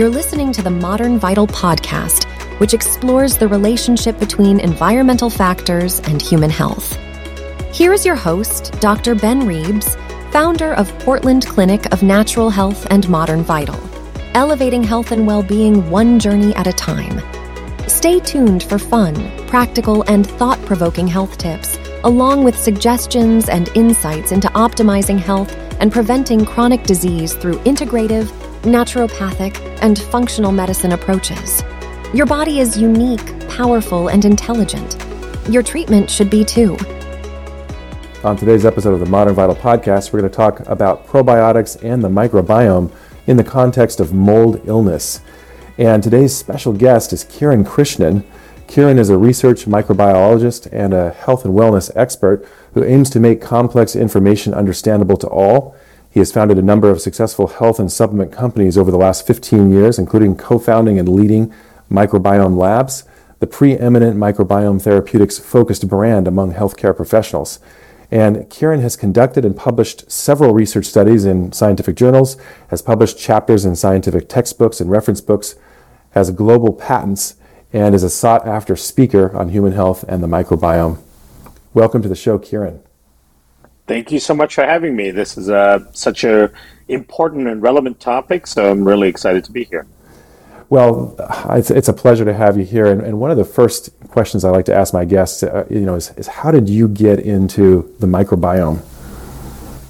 You're listening to the Modern Vital podcast, which explores the relationship between environmental factors and human health. Here is your host, Dr. Ben Reebs, founder of Portland Clinic of Natural Health and Modern Vital, elevating health and well being one journey at a time. Stay tuned for fun, practical, and thought provoking health tips, along with suggestions and insights into optimizing health and preventing chronic disease through integrative, naturopathic, and functional medicine approaches. Your body is unique, powerful, and intelligent. Your treatment should be too. On today's episode of the Modern Vital Podcast, we're going to talk about probiotics and the microbiome in the context of mold illness. And today's special guest is Kiran Krishnan. Kiran is a research microbiologist and a health and wellness expert who aims to make complex information understandable to all. He has founded a number of successful health and supplement companies over the last 15 years, including co founding and leading Microbiome Labs, the preeminent microbiome therapeutics focused brand among healthcare professionals. And Kiran has conducted and published several research studies in scientific journals, has published chapters in scientific textbooks and reference books, has global patents, and is a sought after speaker on human health and the microbiome. Welcome to the show, Kiran. Thank you so much for having me. This is uh, such a important and relevant topic, so I'm really excited to be here. Well, it's, it's a pleasure to have you here. And, and, one of the first questions I like to ask my guests, uh, you know, is, is how did you get into the microbiome?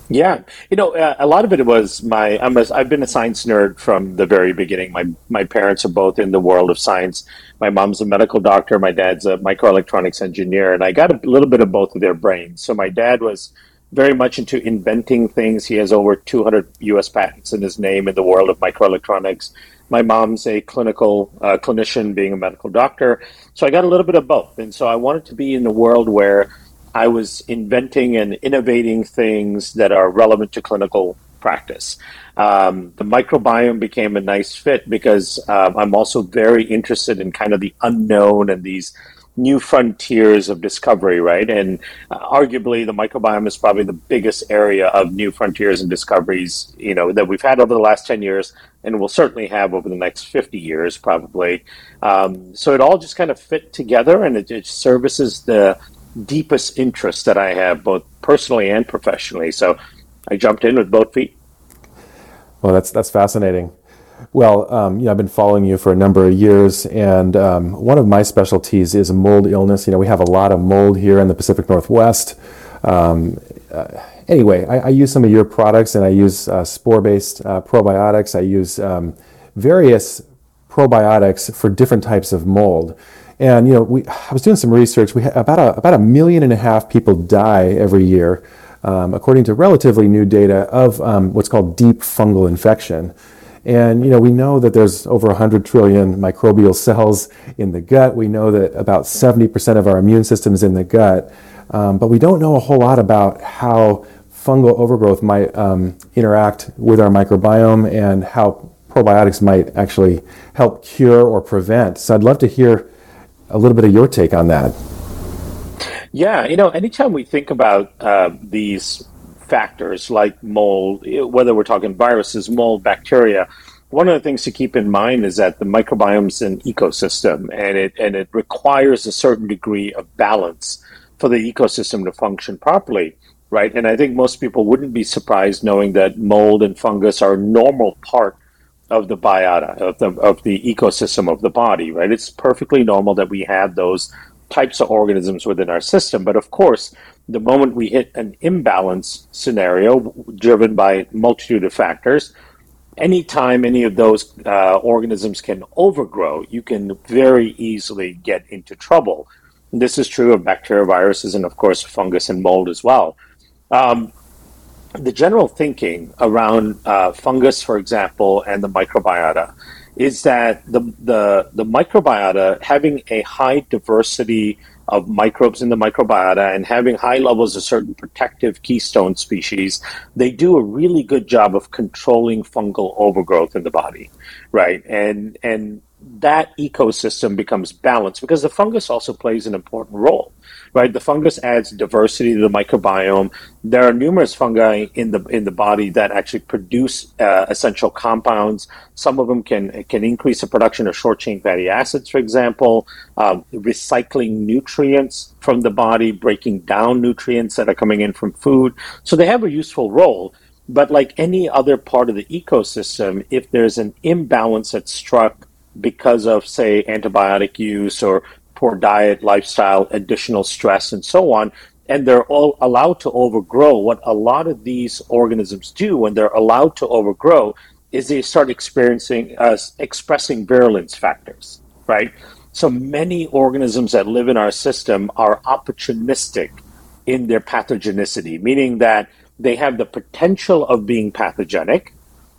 Yeah, you know, uh, a lot of it was my. I'm a, I've been a science nerd from the very beginning. My my parents are both in the world of science. My mom's a medical doctor. My dad's a microelectronics engineer, and I got a little bit of both of their brains. So my dad was very much into inventing things. He has over 200 U.S. patents in his name in the world of microelectronics. My mom's a clinical uh, clinician, being a medical doctor. So I got a little bit of both, and so I wanted to be in a world where I was inventing and innovating things that are relevant to clinical practice. Um, the microbiome became a nice fit because uh, I'm also very interested in kind of the unknown and these new frontiers of discovery, right? And uh, arguably, the microbiome is probably the biggest area of new frontiers and discoveries, you know, that we've had over the last ten years, and will certainly have over the next fifty years, probably. Um, so it all just kind of fit together, and it, it services the deepest interest that I have, both personally and professionally. So I jumped in with both feet. Well, that's that's fascinating. Well, um, you know, I've been following you for a number of years, and um, one of my specialties is mold illness. You know, we have a lot of mold here in the Pacific Northwest. Um, uh, anyway, I, I, use some of your products, and I use uh, spore-based uh, probiotics. I use um, various probiotics for different types of mold. And you know, we, I was doing some research. We about a about a million and a half people die every year, um, according to relatively new data of um, what's called deep fungal infection. And you know, we know that there's over 100 trillion microbial cells in the gut. We know that about 70% of our immune system is in the gut, um, but we don't know a whole lot about how fungal overgrowth might um, interact with our microbiome and how probiotics might actually help cure or prevent. So I'd love to hear a little bit of your take on that. Yeah, you know, anytime we think about uh, these factors like mold, whether we're talking viruses, mold, bacteria, one of the things to keep in mind is that the microbiome is an ecosystem and it and it requires a certain degree of balance for the ecosystem to function properly right? And i think most people wouldn't be surprised knowing that mold and fungus are a normal part of the biota of the of the ecosystem of the body right? It's perfectly normal that we have those types of organisms within our system. But of course, the moment we hit an imbalance scenario driven by multitude of factors, anytime any of those uh, organisms can overgrow, you can very easily get into trouble. This is true of bacteria, viruses, and of course, fungus and mold as well. Um, the general thinking around uh, fungus, for example, and the microbiota is that the, the, the microbiota having a high diversity of microbes in the microbiota and having high levels of certain protective keystone species, they do a really good job of controlling fungal overgrowth in the body, right? And and that ecosystem becomes balanced because the fungus also plays an important role, right? The fungus adds diversity to the microbiome. There are numerous fungi in the in the body that actually produce uh, essential compounds. Some of them can can increase the production of short chain fatty acids, for example, um, recycling nutrients from the body, breaking down nutrients that are coming in from food. So they have a useful role. But like any other part of the ecosystem, if there's an imbalance that's struck because of, say, antibiotic use or poor diet, lifestyle, additional stress, and so on, and they're all allowed to overgrow, what a lot of these organisms do when they're allowed to overgrow is they start experiencing uh, expressing virulence factors, right? So many organisms that live in our system are opportunistic in their pathogenicity, meaning that they have the potential of being pathogenic,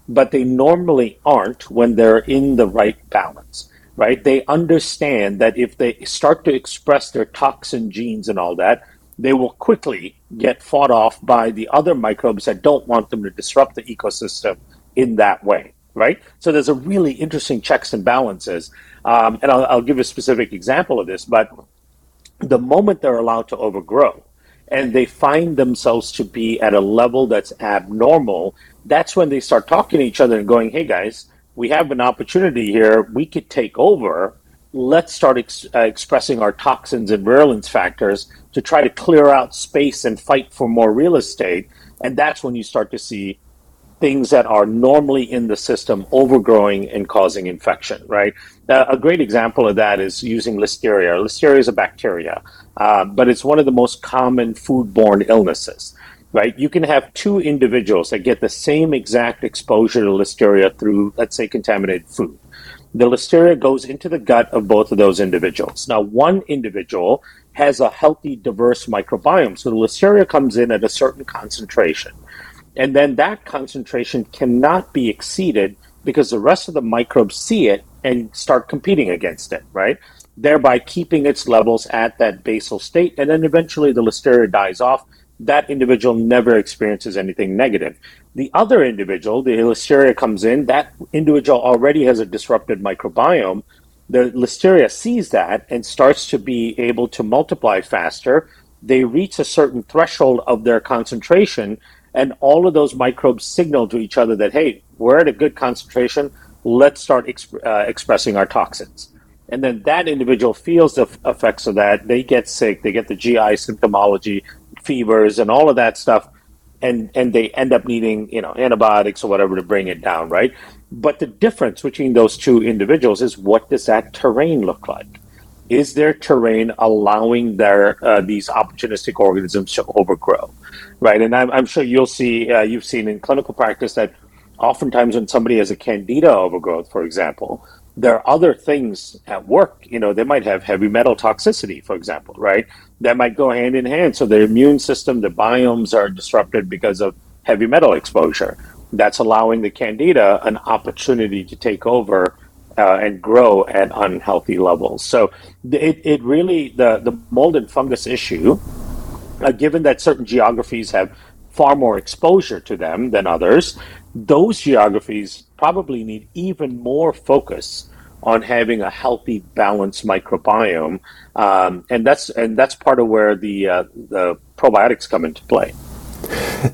but they normally aren't when they're in the right balance, right? They understand that if they start to express their toxin genes and all that, they will quickly get fought off by the other microbes that don't want them to disrupt the ecosystem in that way, right? So there's a really interesting checks and balances. Um, and I'll, I'll give a specific example of this, but the moment they're allowed to overgrow, and they find themselves to be at a level that's abnormal, that's when they start talking to each other and going, hey guys, we have an opportunity here. We could take over. Let's start ex- uh, expressing our toxins and virulence factors to try to clear out space and fight for more real estate. And that's when you start to see things that are normally in the system overgrowing and causing infection, right? Uh, a great example of that is using listeria. Listeria is a bacteria, uh, but it's one of the most common foodborne illnesses, right? You can have two individuals that get the same exact exposure to listeria through, let's say, contaminated food. The listeria goes into the gut of both of those individuals. Now, one individual has a healthy, diverse microbiome, so the listeria comes in at a certain concentration and then that concentration cannot be exceeded because the rest of the microbes see it and start competing against it, right? Thereby keeping its levels at that basal state. And then eventually the listeria dies off. That individual never experiences anything negative. The other individual, the listeria comes in, that individual already has a disrupted microbiome. The listeria sees that and starts to be able to multiply faster. They reach a certain threshold of their concentration and all of those microbes signal to each other that hey we're at a good concentration let's start exp- uh, expressing our toxins and then that individual feels the effects of that. They get sick. They get the gi symptomology fevers and all of that stuff. And and they end up needing you know antibiotics or whatever to bring it down right? But the difference between those two individuals is what does that terrain look like? Is their terrain allowing their uh, these opportunistic organisms to overgrow right? And i'm, I'm sure you'll see uh, you've seen in clinical practice that oftentimes when somebody has a candida overgrowth for example there are other things at work. You know they might have heavy metal toxicity for example right? That might go hand in hand. So their immune system the biomes are disrupted because of heavy metal exposure. That's allowing the candida an opportunity to take over uh, and grow at unhealthy levels. So it, it really, the, the mold and fungus issue, uh, given that certain geographies have far more exposure to them than others, those geographies probably need even more focus on having a healthy, balanced microbiome, um, and that's and that's part of where the uh, the probiotics come into play.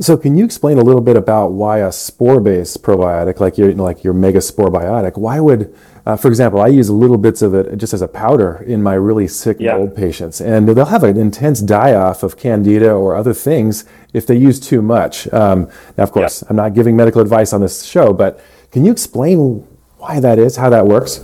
So, can you explain a little bit about why a spore-based probiotic, like your like your MegaSporeBiotic, why would, uh, for example, I use little bits of it just as a powder in my really sick yeah. old patients, and they'll have an intense die-off of candida or other things if they use too much. Um, now, of course, yeah. I'm not giving medical advice on this show, but can you explain why that is, how that works?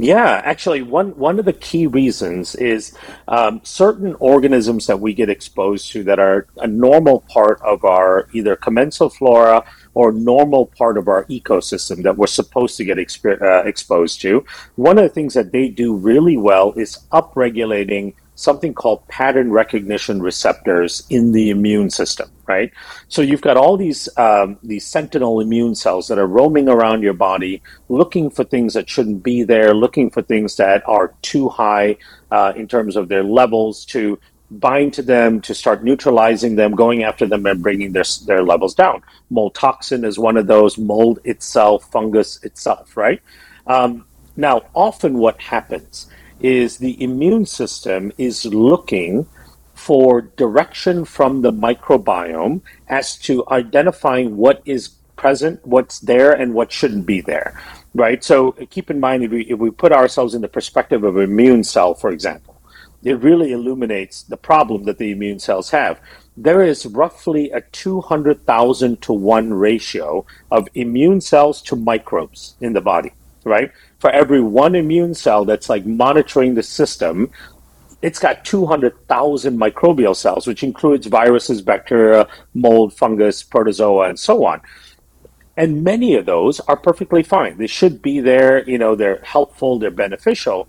Yeah, actually, one one of the key reasons is um, certain organisms that we get exposed to that are a normal part of our either commensal flora or normal part of our ecosystem that we're supposed to get exp- uh, exposed to. One of the things that they do really well is upregulating something called pattern recognition receptors in the immune system, right? So you've got all these um, these sentinel immune cells that are roaming around your body, looking for things that shouldn't be there, looking for things that are too high uh, in terms of their levels to bind to them, to start neutralizing them, going after them, and bringing their their levels down. Mold toxin is one of those. Mold itself, fungus itself, right? Um, now, often what happens is the immune system is looking for direction from the microbiome as to identifying what is present, what's there, and what shouldn't be there. Right. So keep in mind if we, if we put ourselves in the perspective of an immune cell, for example, it really illuminates the problem that the immune cells have. There is roughly a 200,000 to 1 ratio of immune cells to microbes in the body, right? For every one immune cell that's like monitoring the system, it's got 200,000 microbial cells, which includes viruses, bacteria, mold, fungus, protozoa, and so on. And many of those are perfectly fine. They should be there, you know, they're helpful, they're beneficial.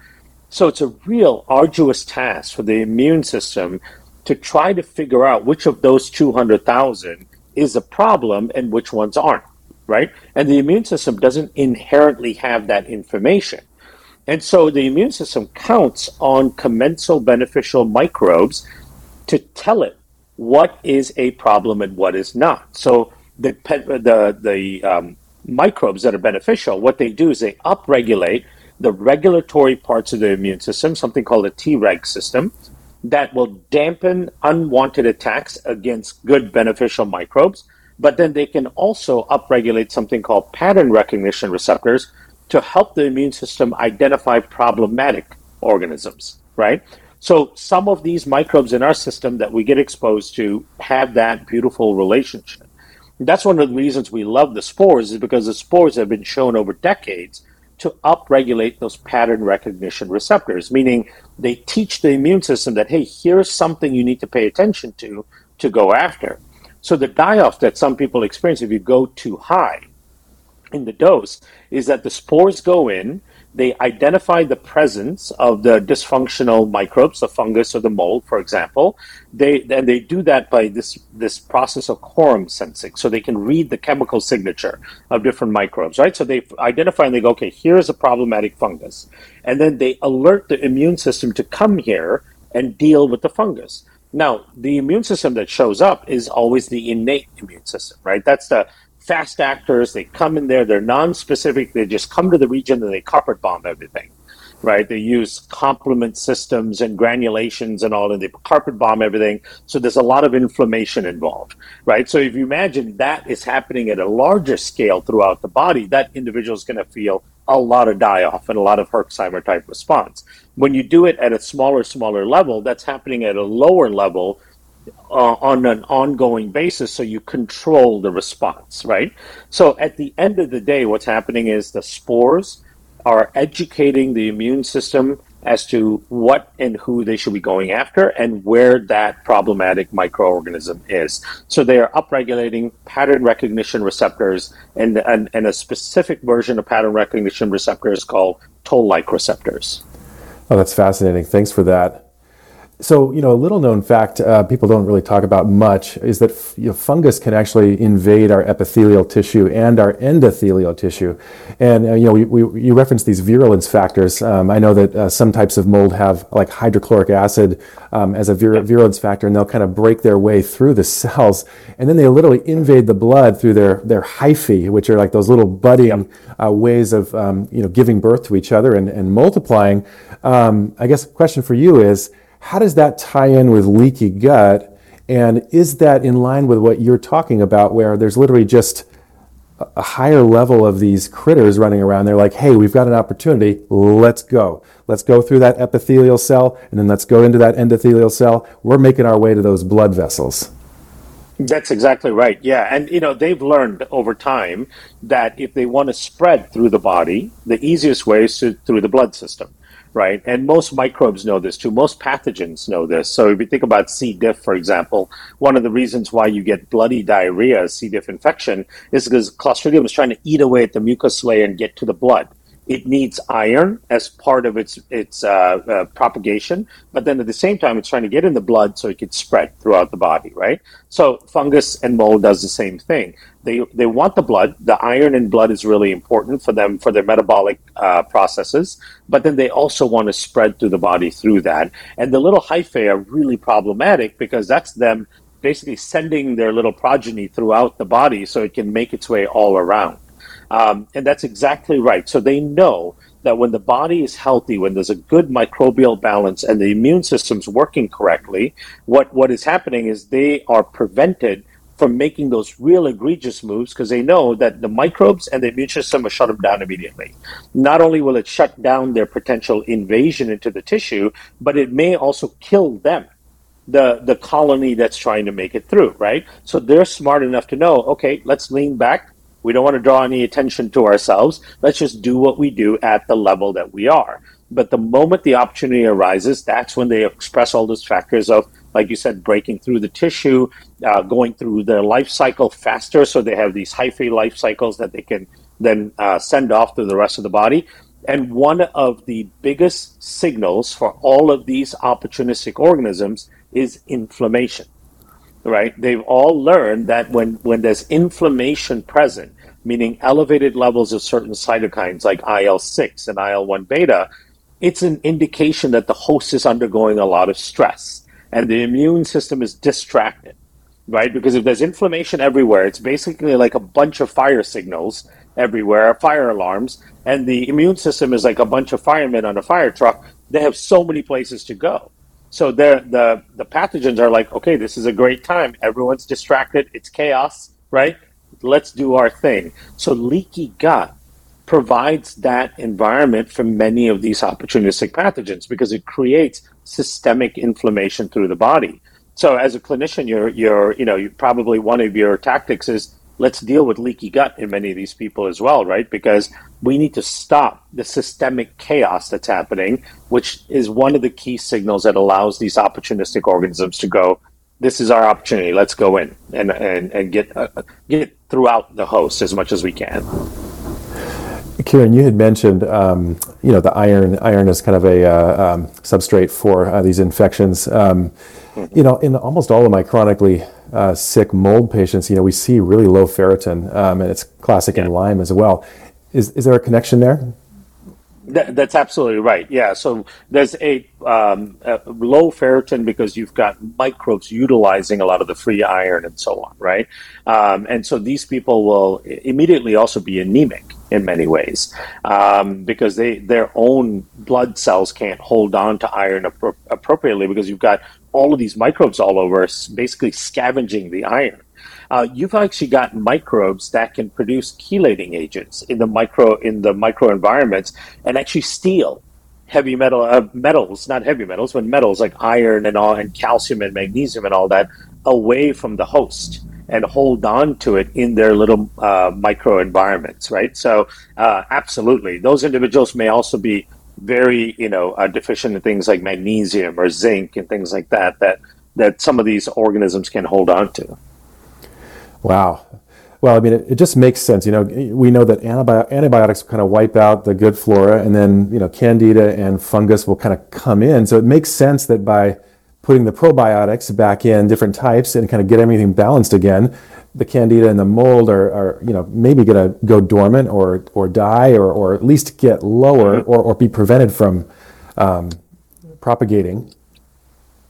So it's a real arduous task for the immune system to try to figure out which of those 200,000 is a problem and which ones aren't, right? And the immune system doesn't inherently have that information. And so the immune system counts on commensal beneficial microbes to tell it what is a problem and what is not. So the the the um, microbes that are beneficial, what they do is they upregulate the regulatory parts of the immune system, something called a Treg system, that will dampen unwanted attacks against good beneficial microbes. But then they can also upregulate something called pattern recognition receptors, to help the immune system identify problematic organisms, right? So some of these microbes in our system that we get exposed to have that beautiful relationship. That's one of the reasons we love the spores is because the spores have been shown over decades to upregulate those pattern recognition receptors, meaning they teach the immune system that, hey, here's something you need to pay attention to to go after. So the die off that some people experience if you go too high in the dose is that the spores go in, they identify the presence of the dysfunctional microbes, the fungus or the mold, for example. They and they do that by this this process of quorum sensing, so they can read the chemical signature of different microbes, right? So they identify and they go, okay, here's a problematic fungus, and then they alert the immune system to come here and deal with the fungus. Now, the immune system that shows up is always the innate immune system, right? That's the fast actors. They come in there. They're non-specific. They just come to the region and they carpet bomb everything, right? They use complement systems and granulations and all, and they carpet bomb everything. So there's a lot of inflammation involved, right? So if you imagine that is happening at a larger scale throughout the body, that individual is going to feel a lot of die off and a lot of Herxheimer type response. When you do it at a smaller, smaller level, that's happening at a lower level uh, on an ongoing basis so you control the response, right? So at the end of the day, what's happening is the spores are educating the immune system as to what and who they should be going after and where that problematic microorganism is. So they are upregulating pattern recognition receptors and, and, and a specific version of pattern recognition receptors called toll-like receptors. Oh, that's fascinating. Thanks for that. So, you know, a little known fact uh, people don't really talk about much is that you know, fungus can actually invade our epithelial tissue and our endothelial tissue. And, uh, you know, we, we, you referenced these virulence factors. Um, I know that uh, some types of mold have like hydrochloric acid um, as a vir- virulence factor, and they'll kind of break their way through the cells. And then they literally invade the blood through their, their hyphae, which are like those little budding uh, ways of, um, you know, giving birth to each other and, and multiplying. Um, I guess the question for you is, how does that tie in with leaky gut? And is that in line with what you're talking about, where there's literally just a higher level of these critters running around? They're like, hey, we've got an opportunity. Let's go. Let's go through that epithelial cell, and then let's go into that endothelial cell. We're making our way to those blood vessels. That's exactly right. Yeah. And, you know, they've learned over time that if they want to spread through the body, the easiest way is to, through the blood system right? And most microbes know this too. Most pathogens know this. So if you think about C. diff, for example, one of the reasons why you get bloody diarrhea, C. diff infection, is because Clostridium is trying to eat away at the mucus layer and get to the blood. It needs iron as part of its its uh, uh, propagation, but then at the same time, it's trying to get in the blood so it can spread throughout the body, right? So fungus and mold does the same thing. They they want the blood. The iron in blood is really important for them for their metabolic uh, processes, but then they also want to spread through the body through that. And the little hyphae are really problematic because that's them basically sending their little progeny throughout the body so it can make its way all around. Um, and that's exactly right. So they know that when the body is healthy, when there's a good microbial balance and the immune system's working correctly, what, what is happening is they are prevented from making those real egregious moves because they know that the microbes and the immune system will shut them down immediately. Not only will it shut down their potential invasion into the tissue, but it may also kill them the the colony that's trying to make it through, right? So they're smart enough to know, okay, let's lean back. We don't want to draw any attention to ourselves. Let's just do what we do at the level that we are. But the moment the opportunity arises, that's when they express all those factors of, like you said, breaking through the tissue, uh, going through their life cycle faster. So they have these hyphae life cycles that they can then uh, send off to the rest of the body. And one of the biggest signals for all of these opportunistic organisms is inflammation. Right? They've all learned that when, when there's inflammation present, meaning elevated levels of certain cytokines like IL 6 and IL 1 beta, it's an indication that the host is undergoing a lot of stress and the immune system is distracted, right? Because if there's inflammation everywhere, it's basically like a bunch of fire signals everywhere, fire alarms, and the immune system is like a bunch of firemen on a fire truck. They have so many places to go. So the the pathogens are like, okay, this is a great time. Everyone's distracted. It's chaos, right? Let's do our thing. So leaky gut provides that environment for many of these opportunistic pathogens because it creates systemic inflammation through the body. So as a clinician, you're you're you know you probably one of your tactics is let's deal with leaky gut in many of these people as well, right? Because we need to stop the systemic chaos that's happening, which is one of the key signals that allows these opportunistic organisms to go. This is our opportunity. Let's go in and and, and get uh, get throughout the host as much as we can. Kiran, you had mentioned, um, you know, the iron. Iron is kind of a uh, um, substrate for uh, these infections. Um, mm-hmm. You know, in almost all of my chronically uh, sick mold patients, you know, we see really low ferritin, um, and it's classic yeah. in Lyme as well. Is is there a connection there? That, that's absolutely right. Yeah. So there's a, um, a, low ferritin because you've got microbes utilizing a lot of the free iron and so on, right? Um, and so these people will immediately also be anemic in many ways um, because they their own blood cells can't hold on to iron appro- appropriately because you've got all of these microbes all over, basically scavenging the iron. Uh, you've actually got microbes that can produce chelating agents in the micro in the microenvironments and actually steal heavy metal uh, metals, not heavy metals, but metals like iron and all, and calcium and magnesium and all that away from the host and hold on to it in their little uh, micro environments, right? So, uh, absolutely, those individuals may also be very you know uh, deficient in things like magnesium or zinc and things like that that that some of these organisms can hold on to. Wow. Well, I mean, it, it just makes sense. You know, we know that antibi- antibiotics kind of wipe out the good flora, and then you know, candida and fungus will kind of come in. So it makes sense that by putting the probiotics back in different types and kind of get everything balanced again, the candida and the mold are, are you know maybe going to go dormant or or die or, or at least get lower mm-hmm. or, or be prevented from um, propagating.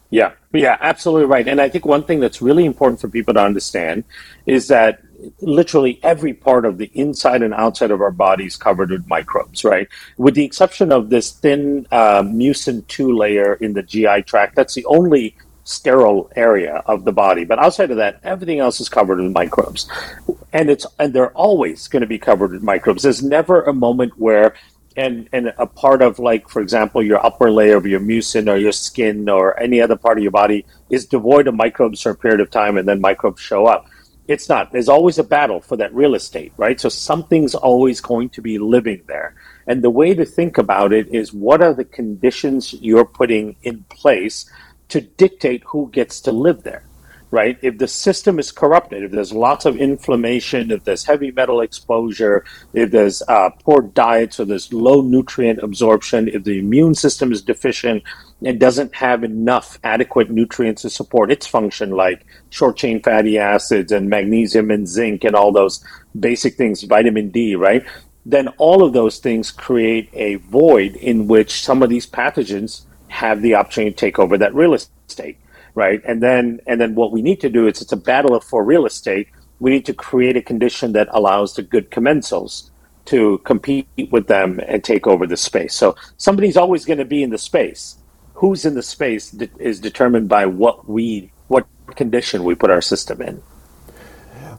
Yeah, yeah, absolutely right. And I think one thing that's really important for people to understand is that literally every part of the inside and outside of our bodies covered with microbes, right? With the exception of this thin uh, mucin 2 layer in the GI tract, that's the only sterile area of the body. But outside of that, everything else is covered with microbes. And it's and they're always going to be covered with microbes. There's never a moment where and and a part of like for example your upper layer of your mucin or your skin or any other part of your body is devoid of microbes for a period of time and then microbes show up it's not there's always a battle for that real estate right? So something's always going to be living there. And the way to think about it is what are the conditions you're putting in place to dictate who gets to live there, right? If the system is corrupted, if there's lots of inflammation, if there's heavy metal exposure, if there's uh, poor diet, so there's low nutrient absorption, if the immune system is deficient and doesn't have enough adequate nutrients to support its function, like short chain fatty acids and magnesium and zinc and all those basic things, vitamin D, right? Then all of those things create a void in which some of these pathogens have the opportunity to take over that real estate, right? And then and then what we need to do is it's a battle of for real estate. We need to create a condition that allows the good commensals to compete with them and take over the space. So somebody's always going to be in the space. Who's in the space de- is determined by what we what condition we put our system in.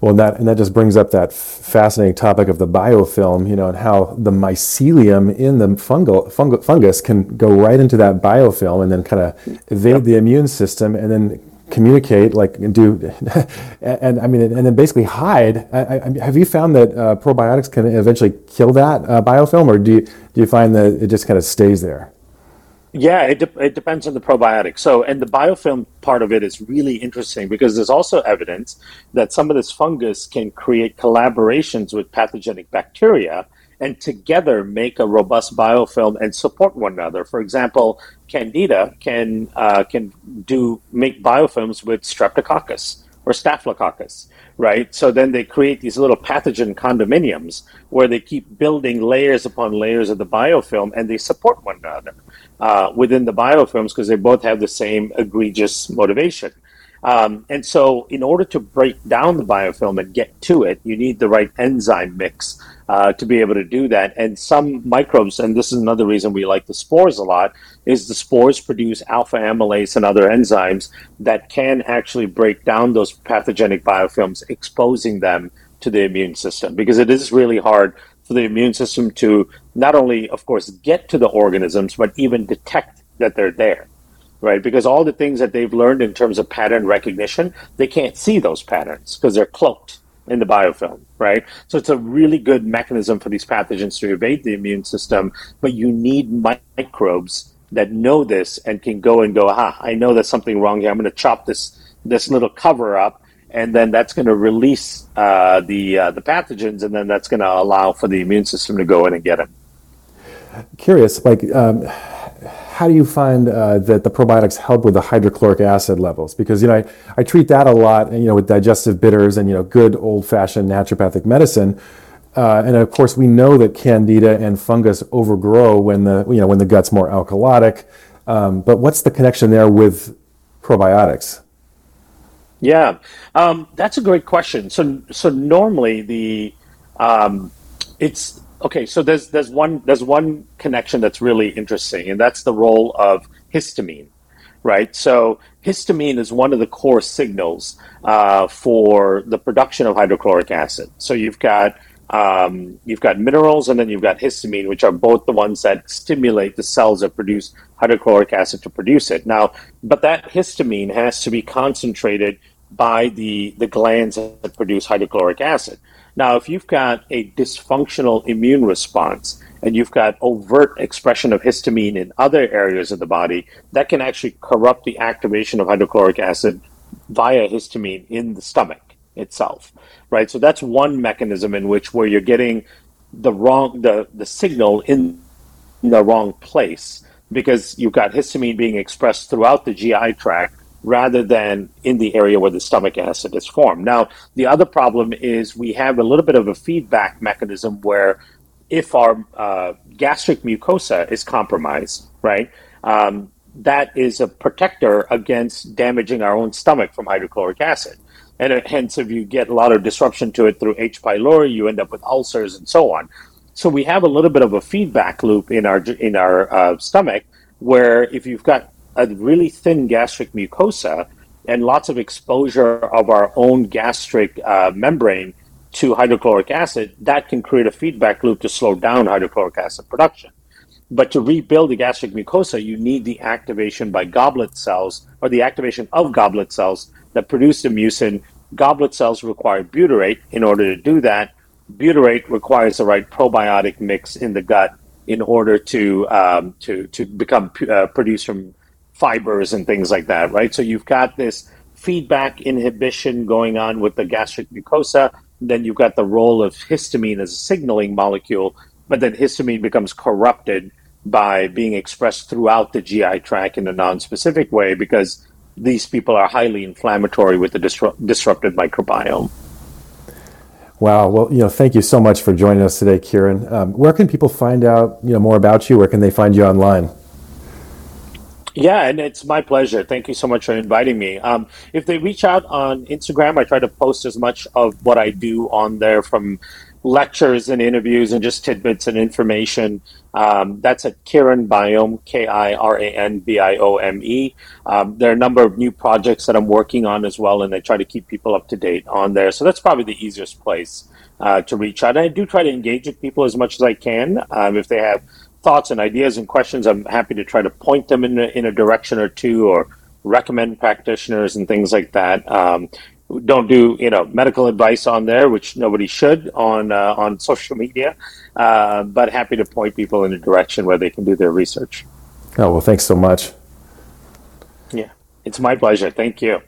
Well, and that and that just brings up that fascinating topic of the biofilm, you know, and how the mycelium in the fungal, fungal fungus can go right into that biofilm and then kind of evade yep. the immune system and then communicate, like do, and, and, I mean, and then basically hide. I, I, have you found that uh, probiotics can eventually kill that uh, biofilm, or do you do you find that it just kind of stays there? Yeah, it, de- it depends on the probiotic. So, and the biofilm part of it is really interesting because there's also evidence that some of this fungus can create collaborations with pathogenic bacteria and together make a robust biofilm and support one another. For example, Candida can uh, can do make biofilms with Streptococcus or Staphylococcus, right? So then they create these little pathogen condominiums where they keep building layers upon layers of the biofilm and they support one another uh, within the biofilms because they both have the same egregious motivation. Um, and so, in order to break down the biofilm and get to it, you need the right enzyme mix uh, to be able to do that. And some microbes, and this is another reason we like the spores a lot, is the spores produce alpha amylase and other enzymes that can actually break down those pathogenic biofilms, exposing them to the immune system. Because it is really hard for the immune system to not only, of course, get to the organisms, but even detect that they're there right? Because all the things that they've learned in terms of pattern recognition, they can't see those patterns because they're cloaked in the biofilm, right? So it's a really good mechanism for these pathogens to evade the immune system, but you need microbes that know this and can go and go, ah, I know there's something wrong here. I'm going to chop this this little cover up, and then that's going to release uh, the uh, the pathogens, and then that's going to allow for the immune system to go in and get them. Curious, like. Um how do you find uh, that the probiotics help with the hydrochloric acid levels? Because you know I, I treat that a lot, you know, with digestive bitters and you know good old-fashioned naturopathic medicine. Uh, and of course, we know that candida and fungus overgrow when the you know when the gut's more alkalotic. Um, but what's the connection there with probiotics? Yeah, um, that's a great question. So so normally the um, it's okay, so there's there's one there's one connection that's really interesting, and that's the role of histamine, right? So histamine is one of the core signals uh, for the production of hydrochloric acid. So you've got um, you've got minerals, and then you've got histamine, which are both the ones that stimulate the cells that produce hydrochloric acid to produce it. Now, but that histamine has to be concentrated by the the glands that produce hydrochloric acid. Now, if you've got a dysfunctional immune response and you've got overt expression of histamine in other areas of the body, that can actually corrupt the activation of hydrochloric acid via histamine in the stomach itself, right? So that's one mechanism in which where you're getting the wrong the the signal in the wrong place because you've got histamine being expressed throughout the GI tract rather than in the area where the stomach acid is formed. Now, the other problem is we have a little bit of a feedback mechanism where if our uh, gastric mucosa is compromised, right, um, that is a protector against damaging our own stomach from hydrochloric acid. And it, hence, if you get a lot of disruption to it through H. pylori, you end up with ulcers and so on. So we have a little bit of a feedback loop in our in our uh, stomach, where if you've got a really thin gastric mucosa and lots of exposure of our own gastric uh, membrane to hydrochloric acid, that can create a feedback loop to slow down hydrochloric acid production. But to rebuild the gastric mucosa, you need the activation by goblet cells or the activation of goblet cells that produce the mucin. Goblet cells require butyrate in order to do that. Butyrate requires the right probiotic mix in the gut in order to um, to to become uh, produced from fibers and things like that, right? So you've got this feedback inhibition going on with the gastric mucosa. Then you've got the role of histamine as a signaling molecule, but then histamine becomes corrupted by being expressed throughout the GI tract in a non-specific way because these people are highly inflammatory with the disrupt- disrupted microbiome. Wow. Well, you know, thank you so much for joining us today, Kiran. Um, where can people find out, you know, more about you? Where can they find you online? Yeah, and it's my pleasure. Thank you so much for inviting me. Um, if they reach out on Instagram, I try to post as much of what I do on there from lectures and interviews and just tidbits and information. Um, that's at Kiran Biome, K I R A N B I O M E. Um, there are a number of new projects that I'm working on as well, and I try to keep people up to date on there. So that's probably the easiest place uh, to reach out. I do try to engage with people as much as I can. Um, if they have thoughts and ideas and questions, I'm happy to try to point them in a, in a direction or two or recommend practitioners and things like that. Um, don't do you know medical advice on there, which nobody should on uh, on social media. Uh, but happy to point people in a direction where they can do their research. Oh well, thanks so much. Yeah, it's my pleasure. Thank you.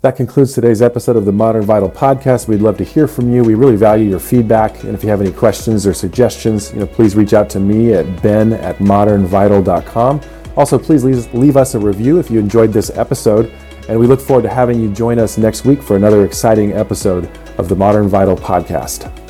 That concludes today's episode of the Modern Vital podcast. We'd love to hear from you. We really value your feedback. And if you have any questions or suggestions, you know, please reach out to me at ben at modernvital.com. Also, please leave, leave us a review if you enjoyed this episode. And we look forward to having you join us next week for another exciting episode of the Modern Vital podcast.